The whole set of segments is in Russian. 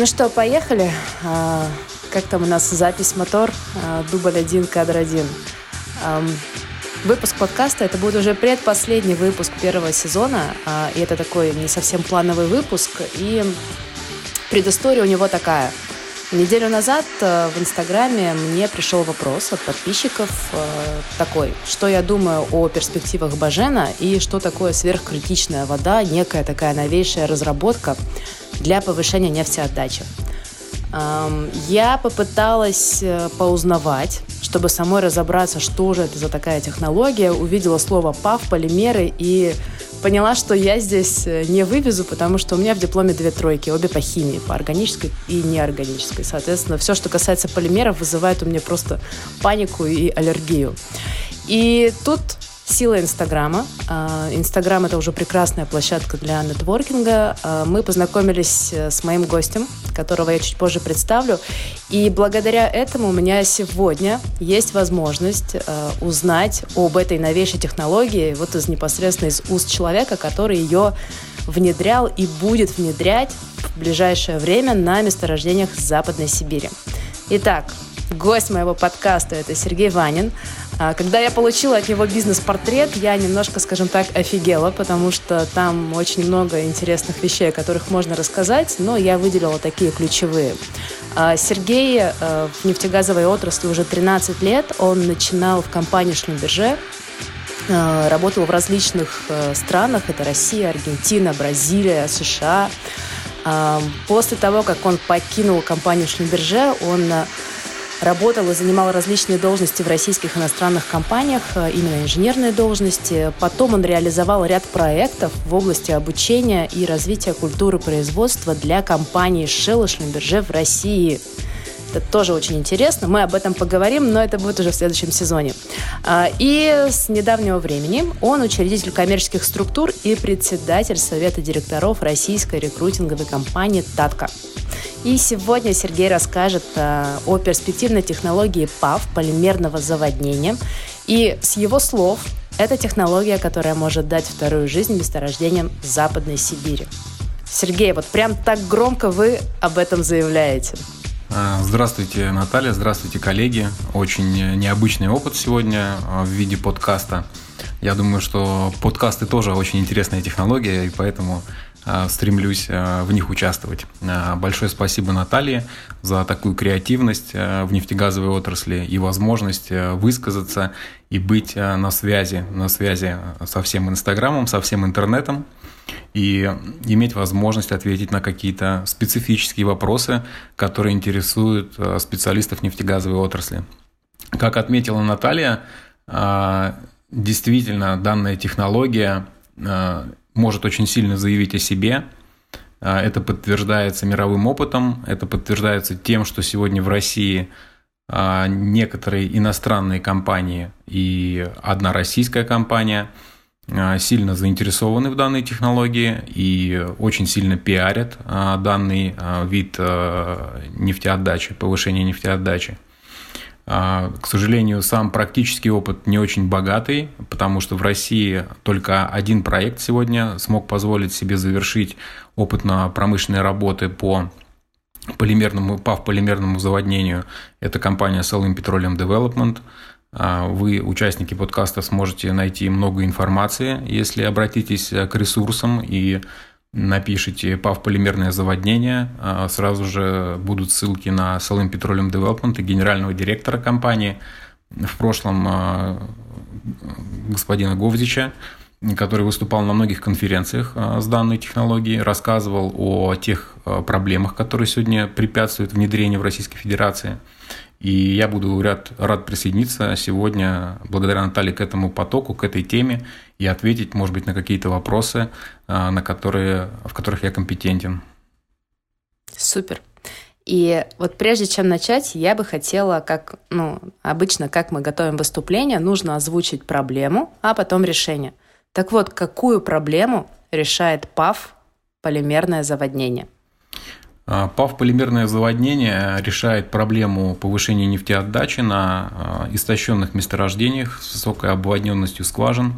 Ну что, поехали. А, как там у нас запись мотор? А, дубль один, кадр один. Выпуск подкаста это будет уже предпоследний выпуск первого сезона, а, и это такой не совсем плановый выпуск. И предыстория у него такая. Неделю назад э, в Инстаграме мне пришел вопрос от подписчиков э, такой, что я думаю о перспективах Бажена и что такое сверхкритичная вода, некая такая новейшая разработка для повышения нефтеотдачи. Я попыталась э, поузнавать, чтобы самой разобраться, что же это за такая технология. Увидела слово «ПАВ», «полимеры» и поняла, что я здесь э, не вывезу, потому что у меня в дипломе две тройки, обе по химии, по органической и неорганической. Соответственно, все, что касается полимеров, вызывает у меня просто панику и аллергию. И тут Сила Инстаграма. А, Инстаграм — это уже прекрасная площадка для нетворкинга. А, мы познакомились э, с моим гостем, которого я чуть позже представлю. И благодаря этому у меня сегодня есть возможность э, узнать об этой новейшей технологии вот из непосредственно из уст человека, который ее внедрял и будет внедрять в ближайшее время на месторождениях Западной Сибири. Итак, гость моего подкаста – это Сергей Ванин. А, когда я получила от него бизнес-портрет, я немножко, скажем так, офигела, потому что там очень много интересных вещей, о которых можно рассказать, но я выделила такие ключевые. А, Сергей э, в нефтегазовой отрасли уже 13 лет. Он начинал в компании Шлюмберже, э, работал в различных э, странах. Это Россия, Аргентина, Бразилия, США. А, после того, как он покинул компанию Шлюмберже, он Работал и занимал различные должности в российских иностранных компаниях, э, именно инженерные должности. Потом он реализовал ряд проектов в области обучения и развития культуры производства для компании Shell и в России. Это тоже очень интересно. Мы об этом поговорим, но это будет уже в следующем сезоне. А, и с недавнего времени он учредитель коммерческих структур и председатель Совета директоров российской рекрутинговой компании «Татка». И сегодня Сергей расскажет э, о перспективной технологии ПАВ, полимерного заводнения. И с его слов, это технология, которая может дать вторую жизнь месторождениям Западной Сибири. Сергей, вот прям так громко вы об этом заявляете. А, здравствуйте, Наталья, здравствуйте, коллеги. Очень необычный опыт сегодня а, в виде подкаста. Я думаю, что подкасты тоже очень интересная технология, и поэтому стремлюсь э, в них участвовать. Э, большое спасибо Наталье за такую креативность в нефтегазовой отрасли и возможность высказаться и быть на связи, на связи со всем Инстаграмом, со всем интернетом и иметь возможность ответить на какие-то специфические вопросы, которые интересуют специалистов нефтегазовой отрасли. Как отметила Наталья, действительно данная технология может очень сильно заявить о себе. А, это подтверждается мировым опытом, это подтверждается тем, что сегодня в России а, некоторые иностранные компании и одна российская компания а, сильно заинтересованы в данной технологии и очень сильно пиарят данный вид нефтеотдачи, повышения нефтеотдачи. А, к сожалению, сам практический опыт не очень богатый, потому что в России только один проект сегодня смог позволить себе завершить опытно-промышленные работы по полимерному, по полимерному заводнению. Это компания Salim Petroleum Development. А, вы, участники подкаста, сможете найти много информации, если обратитесь к ресурсам и напишите ПАВ полимерное заводнение, а, сразу же будут ссылки на Salim Petroleum Development и генерального директора компании, в прошлом а, господина Говзича, который выступал на многих конференциях а, с данной технологией, рассказывал о тех проблемах, которые сегодня препятствуют внедрению в Российской Федерации. И я буду рад, рад присоединиться сегодня, благодаря Наталье, к этому потоку, к этой теме и ответить, может быть, на какие-то вопросы, а, на которые, в которых я компетентен. Супер. И вот прежде чем начать, я бы хотела, как, ну, обычно, как мы готовим выступление, нужно озвучить проблему, а потом решение. Так вот, какую проблему решает ПАВ полимерное заводнение? А, ПАВ полимерное заводнение решает проблему повышения нефтеотдачи на а, истощенных месторождениях с высокой обводненностью скважин.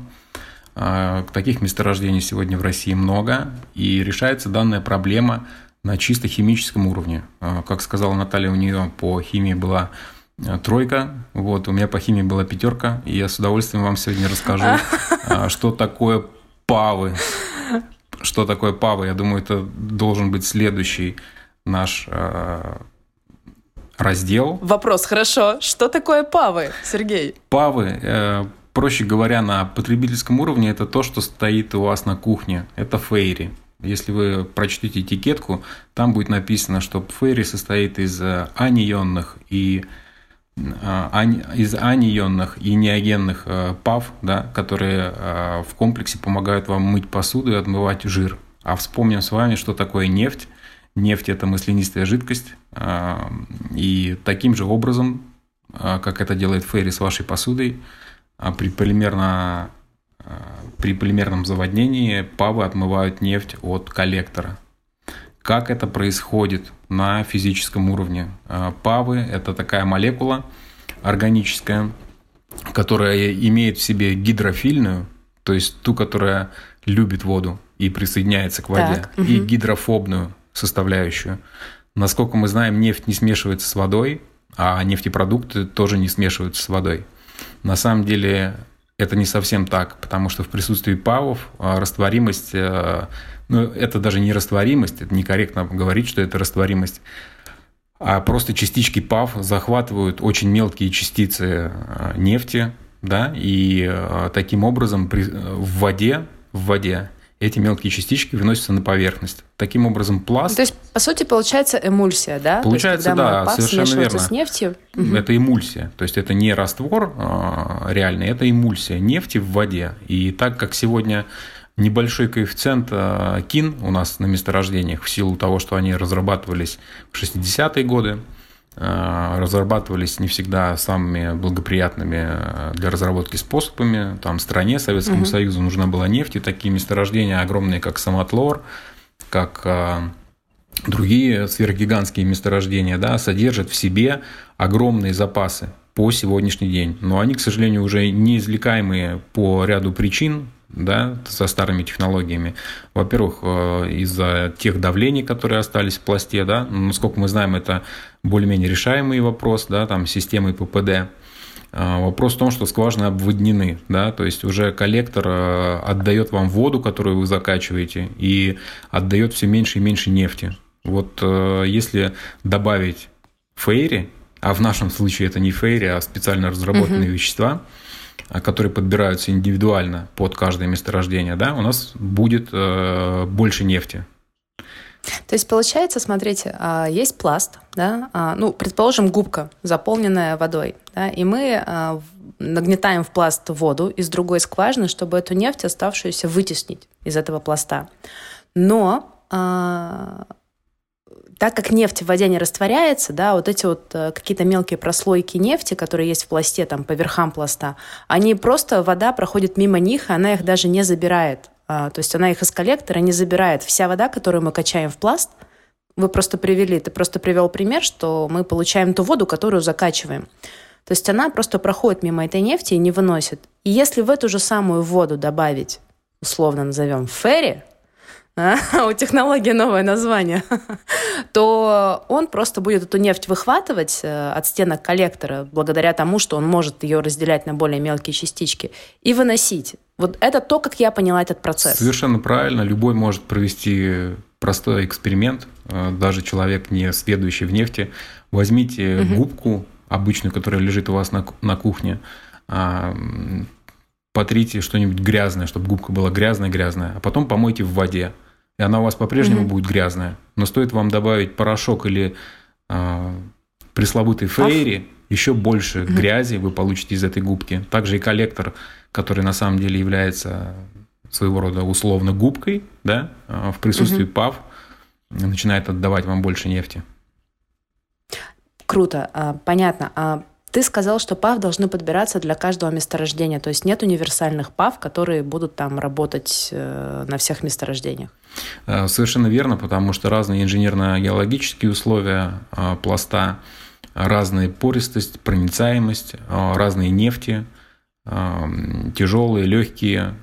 А, таких месторождений сегодня в России много, и решается данная проблема на чисто химическом уровне. Как сказала Наталья, у нее по химии была тройка, вот, у меня по химии была пятерка, и я с удовольствием вам сегодня расскажу, что такое павы. Что такое павы? Я думаю, это должен быть следующий наш раздел. Вопрос, хорошо. Что такое павы, Сергей? Павы, э, проще говоря, на потребительском уровне, это то, что стоит у вас на кухне. Это фейри. Если вы прочтете этикетку, там будет написано, что фейри состоит из э, анионных и э, из анионных и неогенных э, ПАВ, да, которые в комплексе помогают вам мыть посуду и отмывать жир. А вспомним с вами, что такое нефть. Нефть – это маслянистая жидкость, и таким же образом, как это делает Ферри с вашей посудой, при, полимерно, при полимерном заводнении павы отмывают нефть от коллектора. Как это происходит на физическом уровне? Павы – это такая молекула органическая, которая имеет в себе гидрофильную, то есть ту, которая любит воду и присоединяется к воде, так, угу. и гидрофобную составляющую. Насколько мы знаем, нефть не смешивается с водой, а нефтепродукты тоже не смешиваются с водой. На самом деле это не совсем так, потому что в присутствии ПАВов а, растворимость, э, ну это даже не растворимость, это некорректно говорить, что это растворимость, а просто частички ПАВ захватывают очень мелкие частицы э, нефти, да, и э, таким образом в воде, в воде эти мелкие частички выносятся на поверхность. Таким образом, пласт... То есть, по сути, получается эмульсия, да? Получается, есть, да, совершенно верно. с нефтью... Это эмульсия. То есть, это не раствор а, реальный, это эмульсия нефти в воде. И так как сегодня небольшой коэффициент а, кин у нас на месторождениях в силу того, что они разрабатывались в 60-е годы, Э, разрабатывались не всегда самыми благоприятными э, для разработки способами. Там стране Советскому угу. Союзу нужна была нефть, и такие месторождения огромные, как Самотлор, как э, другие сверхгигантские месторождения, да, содержат в себе огромные запасы по сегодняшний день. Но они, к сожалению, уже неизвлекаемые по ряду причин, да, со старыми технологиями. Во-первых, э, из-за тех давлений, которые остались в пласте, да, ну, насколько мы знаем, это более-менее решаемый вопрос, да, там системы ППД. А, вопрос в том, что скважины обводнены, да, то есть уже коллектор э, отдает вам воду, которую вы закачиваете, и отдает все меньше и меньше нефти. Вот э, если добавить фейри, а в нашем случае это не фейри, а специально разработанные угу. вещества, которые подбираются индивидуально под каждое месторождение, да, у нас будет э, больше нефти. То есть получается, смотрите, а, есть пласт, да, а, ну, предположим, губка, заполненная водой, да, и мы нагнетаем в пласт воду из другой скважины, чтобы эту нефть оставшуюся вытеснить из этого пласта. Но так как нефть в воде не растворяется, да, вот эти вот э, какие-то мелкие прослойки нефти, которые есть в пласте, там, по верхам пласта, они просто, вода проходит мимо них, и она их даже не забирает. А, то есть она их из коллектора не забирает. Вся вода, которую мы качаем в пласт, вы просто привели, ты просто привел пример, что мы получаем ту воду, которую закачиваем. То есть она просто проходит мимо этой нефти и не выносит. И если в эту же самую воду добавить, условно назовем ферри, у технологии новое название, то он просто будет эту нефть выхватывать э, от стенок коллектора благодаря тому, что он может ее разделять на более мелкие частички и выносить. Вот это то, как я поняла этот процесс. Совершенно правильно. Любой может провести простой эксперимент, э, даже человек не следующий в нефти. Возьмите угу. губку обычную, которая лежит у вас на, на кухне, а, потрите что-нибудь грязное, чтобы губка была грязная-грязная, а потом помойте в воде. И она у вас по-прежнему mm будет грязная. Но стоит вам добавить порошок или э, пресловутый фейри, еще больше mm грязи вы получите из этой губки. Также и коллектор, который на самом деле является своего рода условно губкой, да, в присутствии mm ПАВ, начинает отдавать вам больше нефти. Круто, а, понятно. Ты сказал, что ПАВ должны подбираться для каждого месторождения, то есть нет универсальных ПАВ, которые будут там работать э, на всех месторождениях. Э, совершенно верно, потому что разные инженерно-геологические условия э, пласта, разная пористость, проницаемость, разные нефти, тяжелые, легкие,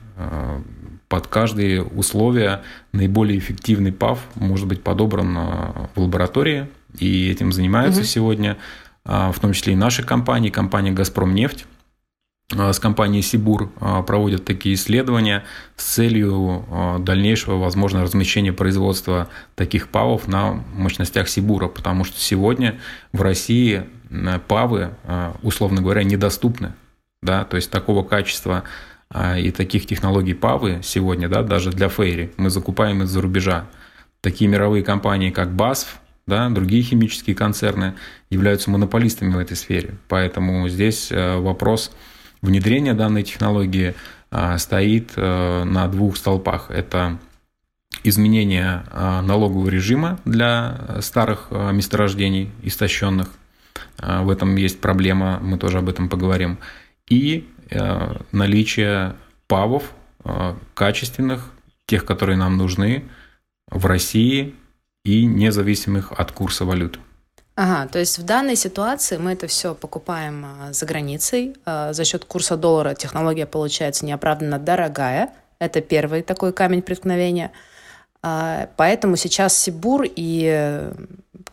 под каждые условия наиболее эффективный ПАВ может быть подобран в лаборатории, и этим занимаются угу. сегодня, в том числе и наши компании, компания «Газпром нефть», Э, с компанией Сибур э, проводят такие исследования с целью дальнейшего, возможно, размещения производства таких ПАВов на мощностях Сибура, потому что сегодня в России ПАВы, условно говоря, недоступны. Да? То есть такого качества и таких технологий ПАВы сегодня, да, даже для Фейри, мы закупаем из-за рубежа. Такие мировые компании, как BASF, да, другие химические концерны являются монополистами в этой сфере. Поэтому здесь вопрос – внедрение данной технологии а, стоит э, на двух столпах. Это изменение налогового режима для старых месторождений истощенных. В этом есть проблема, мы тоже об этом поговорим. И э, наличие ПАВов качественных, тех, которые нам нужны в России и независимых от курса валют. Ага, то есть в данной ситуации мы это все покупаем а, за границей. А, за счет курса доллара технология получается неоправданно дорогая. Это первый такой камень преткновения. А, поэтому сейчас Сибур и э,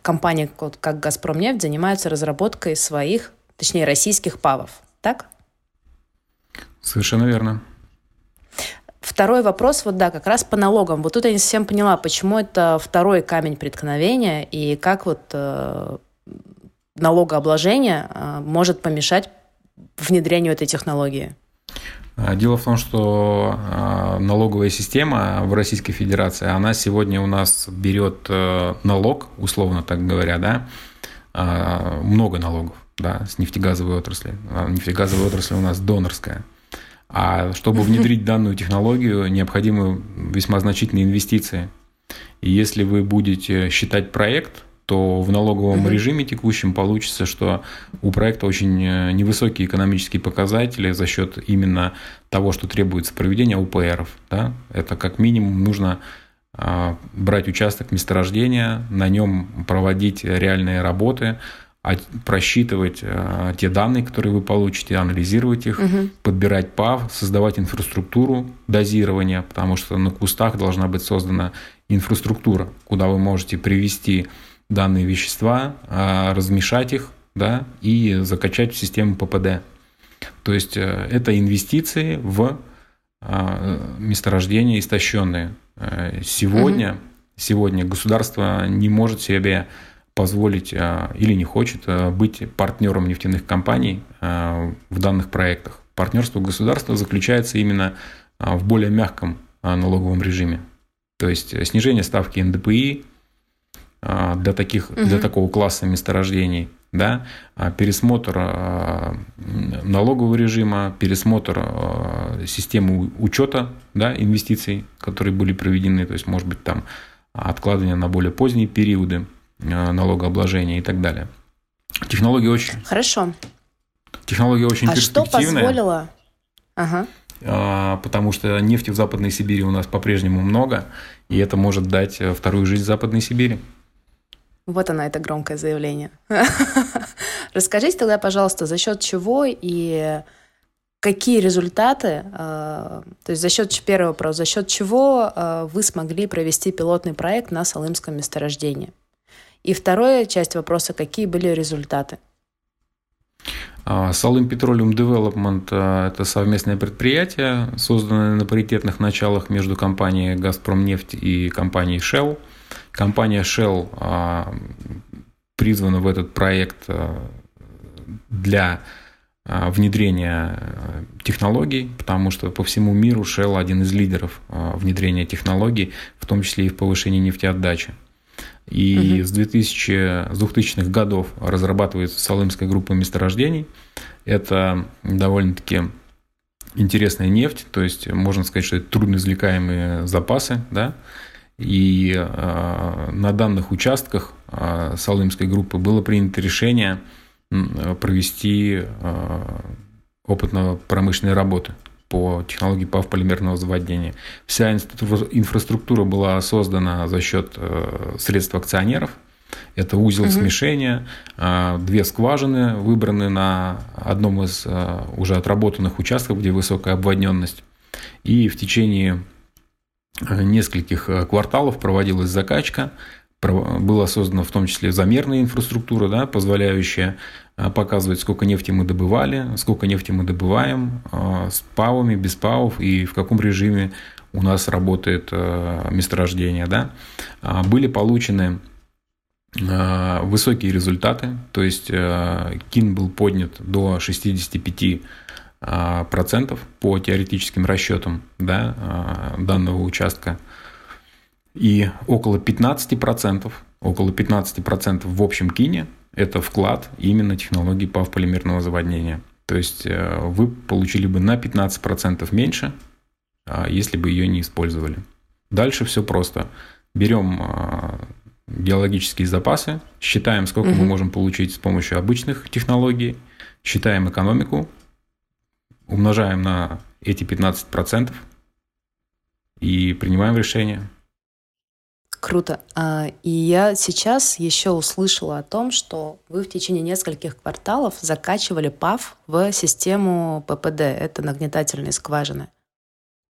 компания, как «Газпромнефть», занимаются разработкой своих, точнее, российских ПАВов. Так? Совершенно верно. Второй вопрос, вот да, как раз по налогам. Вот тут я не совсем поняла, почему это второй камень преткновения и как вот э, налогообложение э, может помешать внедрению этой технологии. А, дело в том, что э, налоговая система в Российской Федерации, она сегодня у нас берет э, налог, условно так говоря, да, э, много налогов, да, с нефтегазовой отрасли. А нефтегазовая отрасль у нас донорская. А чтобы внедрить данную технологию, необходимы весьма значительные инвестиции. И если вы будете считать проект, то в налоговом uh-huh. режиме текущем получится, что у проекта очень э, невысокие экономические показатели за счет именно того, что требуется проведения УПРов. Да? Это как минимум нужно а, брать участок месторождения, на нем проводить реальные работы, просчитывать э, те данные, которые вы получите, анализировать их, угу. подбирать ПАВ, создавать инфраструктуру дозирования, потому что на кустах должна быть создана инфраструктура, куда вы можете привести данные вещества, э, размешать их да, и закачать в систему ППД. То есть э, это инвестиции в месторождения истощенные. Сегодня, угу. сегодня государство не может себе позволить а, или не хочет а, быть партнером нефтяных компаний а, в данных проектах. Партнерство государства заключается именно в более мягком налоговом режиме. То есть э, снижение ставки НДПИ для, таких, угу. для такого класса месторождений, да, пересмотр налогового режима, пересмотр системы учета да, инвестиций, которые были проведены, то есть, может быть, там откладывание на более поздние периоды – Э, налогообложения и так далее. Технология очень... Хорошо. Технология очень а перспективная. что позволило? Ага. А, потому что нефти в Западной Сибири у нас по-прежнему много, и это может дать э, вторую жизнь Западной Сибири. Вот она, это громкое заявление. Расскажите тогда, пожалуйста, за счет чего и какие результаты, э, то есть за счет, первый вопрос, за счет чего вы смогли провести пилотный проект на Салымском месторождении? И вторая часть вопроса, какие были результаты? Салым Petroleum Development – это совместное предприятие, созданное на паритетных началах между компанией «Газпромнефть» и компанией Shell. Компания Shell а, призвана в этот проект а, для а, внедрения технологий, потому что по всему миру Shell один из лидеров внедрения технологий, в том числе и в повышении нефтеотдачи. И угу. с, 2000, с 2000-х годов разрабатывается Салымская группа месторождений. Это довольно-таки интересная нефть, то есть можно сказать, что это трудноизвлекаемые запасы, да, и э, на данных участках э, Салымской группы было принято решение провести э, опытно-промышленные работы по технологии ПАВ полимерного заводения. Вся инфраструктура была создана за счет э, средств акционеров. Это узел угу. смешения, э, две скважины выбраны на одном из э, уже отработанных участков, где высокая обводненность. И в течение нескольких кварталов проводилась закачка, была создана в том числе замерная инфраструктура, да, позволяющая показывать, сколько нефти мы добывали, сколько нефти мы добываем, с павами, без павов и в каком режиме у нас работает месторождение. Да. Были получены Э, высокие результаты, то есть э, КИН был поднят до 65 э, процентов по теоретическим расчетам да, данного участка. И около 15 процентов, около 15 процентов в общем кине – это вклад именно технологии ПАВ полимерного заводнения. То есть вы получили бы на 15 процентов меньше, если бы ее не использовали. Дальше все просто. Берем геологические запасы, считаем, сколько угу. мы можем получить с помощью обычных технологий, считаем экономику, умножаем на эти 15% и принимаем решение. Круто. А, и я сейчас еще услышала о том, что вы в течение нескольких кварталов закачивали ПАВ в систему ППД, это нагнетательные скважины.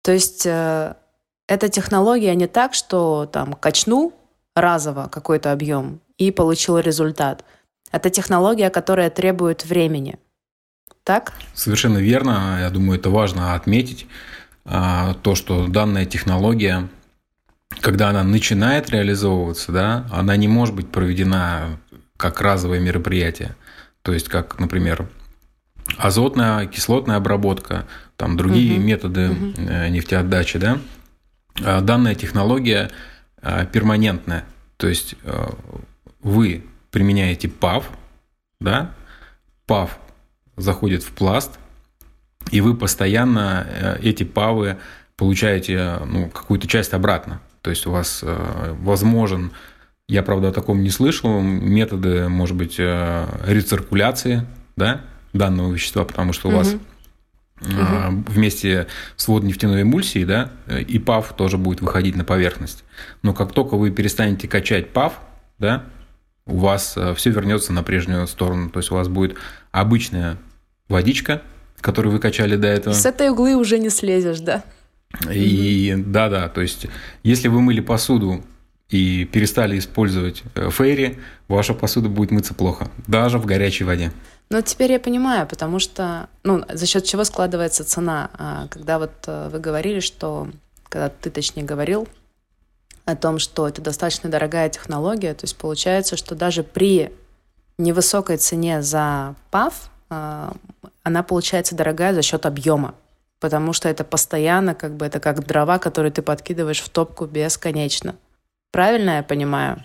То есть э, эта технология не так, что там качнул, разово какой-то объем и получил результат. Это технология, которая требует времени. Так? Совершенно верно. Я думаю, это важно отметить. А, то, что данная технология, когда она начинает реализовываться, да, она не может быть проведена как разовое мероприятие. То есть, как, например, азотная, кислотная обработка, там другие угу. методы угу. нефтеотдачи, да. А данная технология Э, перманентная. То есть э, вы применяете ПАВ, да, ПАВ заходит в пласт, и вы постоянно эти ПАВы получаете ну, какую-то часть обратно. То есть у вас возможен, я, правда, о таком не слышал, методы, может быть, рециркуляции да, данного вещества, потому что у угу. вас угу. вместе с водонефтяной эмульсией, да, и ПАВ тоже будет выходить на поверхность. Но как только вы перестанете качать ПАВ, да, у вас э, все вернется на прежнюю сторону. То есть у вас будет обычная водичка, которую вы качали до этого. С этой углы уже не слезешь, да? И да-да, то есть если вы мыли посуду и перестали использовать э, фейри, ваша посуда будет мыться плохо, даже в горячей воде. Ну, теперь я понимаю, потому что, ну, за счет чего складывается цена. А, когда вот э, вы говорили, что, когда ты, точнее, говорил о том, что это достаточно дорогая технология, то есть получается, что даже при невысокой цене за ПАВ а, она получается дорогая за счет объема, потому что это постоянно, как бы, это как дрова, которые ты подкидываешь в топку бесконечно. Правильно я понимаю?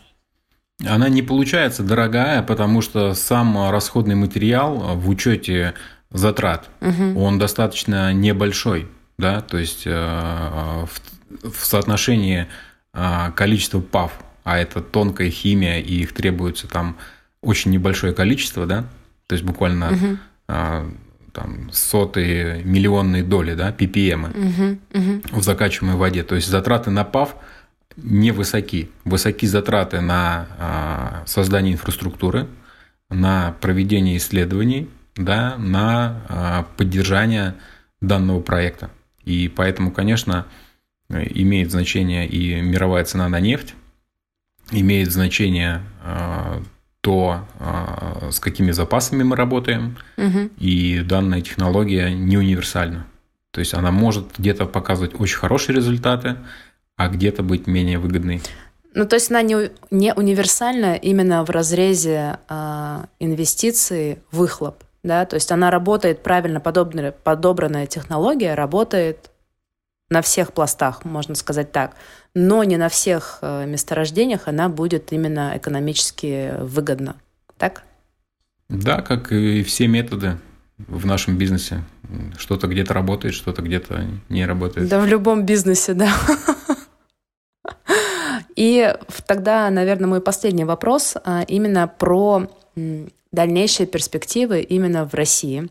Она не получается дорогая, потому что сам расходный материал в учете затрат, угу. он достаточно небольшой. Да? То есть э, в, в соотношении э, количества ПАВ, а это тонкая химия, и их требуется там очень небольшое количество, да, то есть буквально угу. Там сотые миллионные доли, да, ppm угу, угу. в закачиваемой воде. То есть затраты на ПАВ – невысоки. Высоки затраты на а, создание инфраструктуры, на проведение исследований, да, на а, поддержание данного проекта. И поэтому, конечно, имеет значение и мировая цена на нефть, имеет значение а, то, с какими запасами мы работаем, угу. и данная технология не универсальна. То есть она может где-то показывать очень хорошие результаты, а где-то быть менее выгодной. Ну, то есть она не, не универсальна именно в разрезе э, инвестиций, выхлоп, да, то есть она работает правильно, подобная, подобранная технология работает на всех пластах, можно сказать так, но не на всех э, месторождениях она будет именно экономически выгодна, так? Да, как и все методы в нашем бизнесе. Что-то где-то работает, что-то где-то не работает. Да, в любом бизнесе, да. И тогда, наверное, мой последний вопрос а, именно про дальнейшие перспективы именно в России.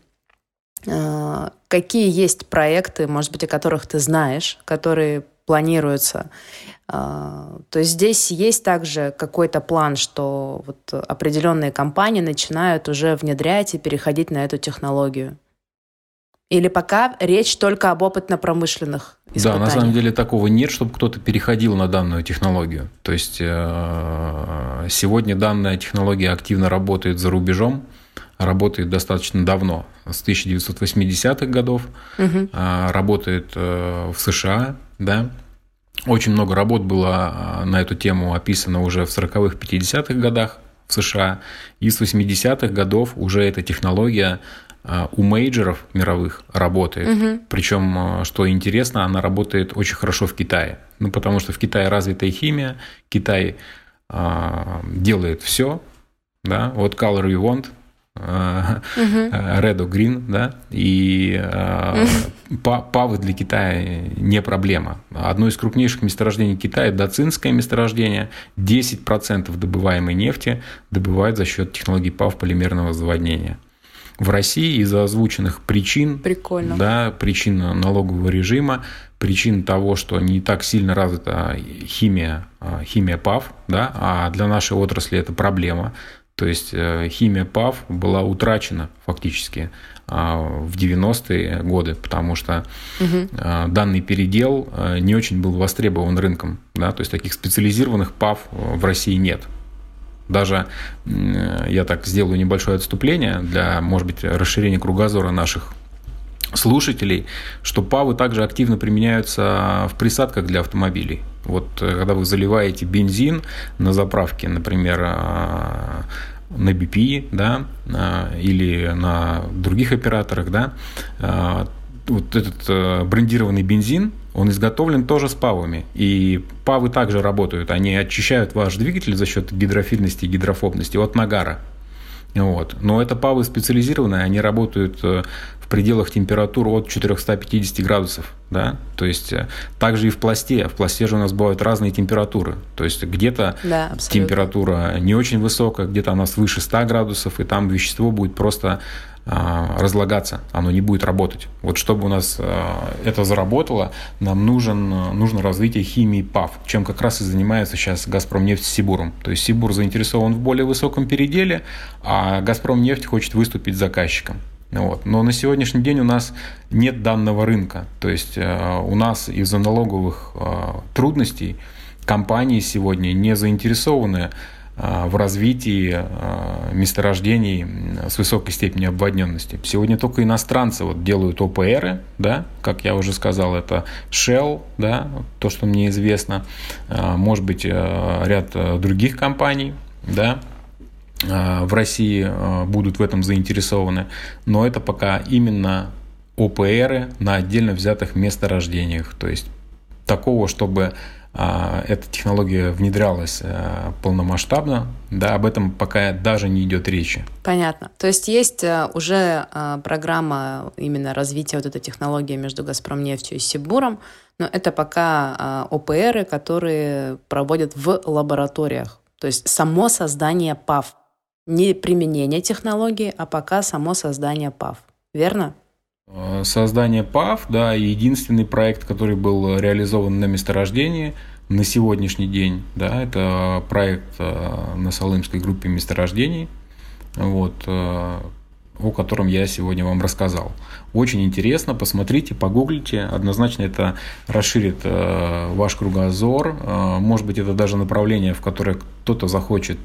А, какие есть проекты, может быть, о которых ты знаешь, которые планируются? А, то есть здесь есть также какой-то план, что вот определенные компании начинают уже внедрять и переходить на эту технологию? Или пока речь только об опытно-промышленных Да, на самом деле такого нет, чтобы кто-то переходил на данную технологию. То есть э, сегодня данная технология активно работает за рубежом, работает достаточно давно, с 1980-х годов, угу. работает э, в США, да. Очень много работ было на эту тему описано уже в 40-х, 50-х годах в США, и с 80-х годов уже эта технология а, у мейджеров мировых работает. Угу. Причем, а, что интересно, она работает очень хорошо в Китае. Ну, потому что в Китае развитая химия, Китай делает все. Да? Вот color you want, red or green, да, и э, павы для Китая не проблема. Одно из крупнейших месторождений Китая, Дацинское месторождение, 10% добываемой нефти добывают за счет технологии ПАВ полимерного заводнения в России из-за озвученных причин, Прикольно. да, причин налогового режима, причин того, что не так сильно развита химия, а, химия ПАВ, да, а для нашей отрасли это проблема. То есть э, химия ПАВ была утрачена фактически а, в 90-е годы, потому что угу. данный передел э, не очень был востребован рынком. Да? То есть таких специализированных ПАВ в России нет. Даже я так сделаю небольшое отступление для, может быть, расширения кругозора наших слушателей, что ПАВы также активно применяются в присадках для автомобилей. Вот э, когда вы заливаете бензин на заправке, например, э, на BP, да, э, или на других операторах, да, вот этот брендированный бензин, он изготовлен тоже с павами. И павы также работают. Они очищают ваш двигатель за счет гидрофильности и гидрофобности от нагара. Вот. Но это павы специализированные, они работают э, в пределах температур от 450 градусов. Да? То есть э, также и в пласте. В пласте же у нас бывают разные температуры. То есть где-то да, температура не очень высокая, где-то она свыше 100 градусов, и там вещество будет просто разлагаться, оно не будет работать. Вот чтобы у нас а, это заработало, нам нужен, нужно развитие химии ПАВ, чем как раз и занимается сейчас «Газпром нефть» с Сибуром. То есть Сибур заинтересован в более высоком переделе, а «Газпром нефть» хочет выступить заказчиком. Вот. Но на сегодняшний день у нас нет данного рынка. То есть а, у нас из-за налоговых трудностей компании сегодня не заинтересованы Э, в развитии э, месторождений с высокой степенью обводненности. Сегодня только иностранцы вот делают ОПРы, да, как я уже сказал, это Shell, да, то, что мне известно, э, может быть, ряд других компаний, да, в России будут в этом заинтересованы, но это пока именно ОПРы на отдельно взятых месторождениях, то есть такого, чтобы а, эта технология внедрялась э, полномасштабно, да, об этом пока даже не идет речи. Понятно. То есть есть э, уже э, программа именно развития вот этой технологии между «Газпромнефтью» и «Сибуром», но это пока ОПРы, которые проводят в лабораториях. То есть само создание ПАВ. Не применение технологии, а пока само создание ПАВ. Верно? Э, создание ПАВ, да, единственный проект, который был реализован на месторождении на сегодняшний день, да, это проект э, на Салымской группе месторождений, вот, э, о котором я сегодня вам рассказал. Очень интересно, посмотрите, погуглите, однозначно это расширит ваш кругозор, может быть, это даже направление, в которое кто-то захочет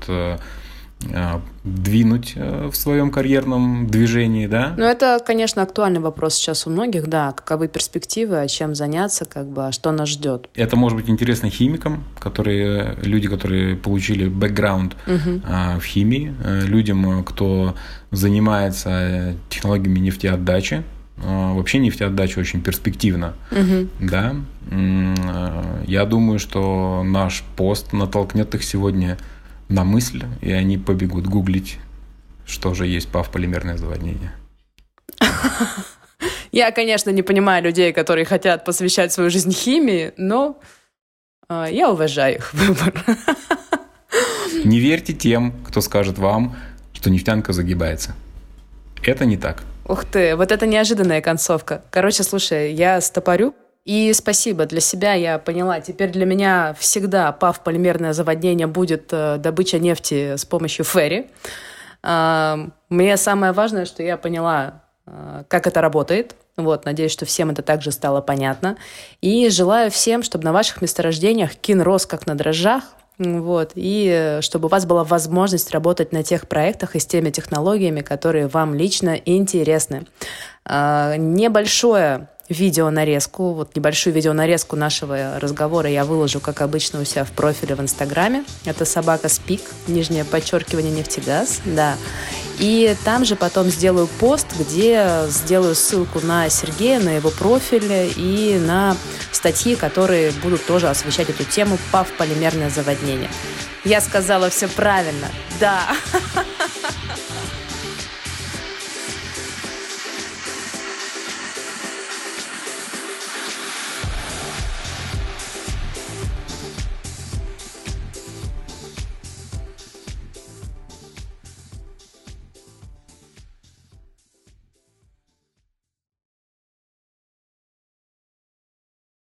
двинуть э, в своем карьерном движении, да? Ну, это, конечно, актуальный вопрос сейчас у многих, да, каковы перспективы, а чем заняться, как бы, а что нас ждет. Это может быть интересно химикам, которые, люди, которые получили бэкграунд угу. в химии, людям, кто занимается технологиями нефтеотдачи, Вообще нефтеотдача очень перспективна. Угу. Да? Я думаю, что наш пост натолкнет их сегодня на мысль, и они побегут гуглить, что же есть пав-полимерное заводнение. Я, конечно, не понимаю людей, которые хотят посвящать свою жизнь химии, но э, я уважаю их выбор. Не верьте тем, кто скажет вам, что нефтянка загибается. Это не так. Ух ты, вот это неожиданная концовка. Короче, слушай, я стопорю, и спасибо для себя, я поняла. Теперь для меня всегда ПАВ полимерное заводнение будет э, добыча нефти с помощью ферри. Э, мне самое важное, что я поняла, э, как это работает. Вот, надеюсь, что всем это также стало понятно. И желаю всем, чтобы на ваших месторождениях кин рос как на дрожжах, вот, и чтобы у вас была возможность работать на тех проектах и с теми технологиями, которые вам лично интересны. А, небольшое видеонарезку, вот небольшую видеонарезку нашего разговора я выложу, как обычно, у себя в профиле в Инстаграме. Это собака Спик, нижнее подчеркивание нефтегаз, да. И там же потом сделаю пост, где сделаю ссылку на Сергея, на его профиль и на статьи, которые будут тоже освещать эту тему ПАВ полимерное заводнение. Я сказала все правильно. Да.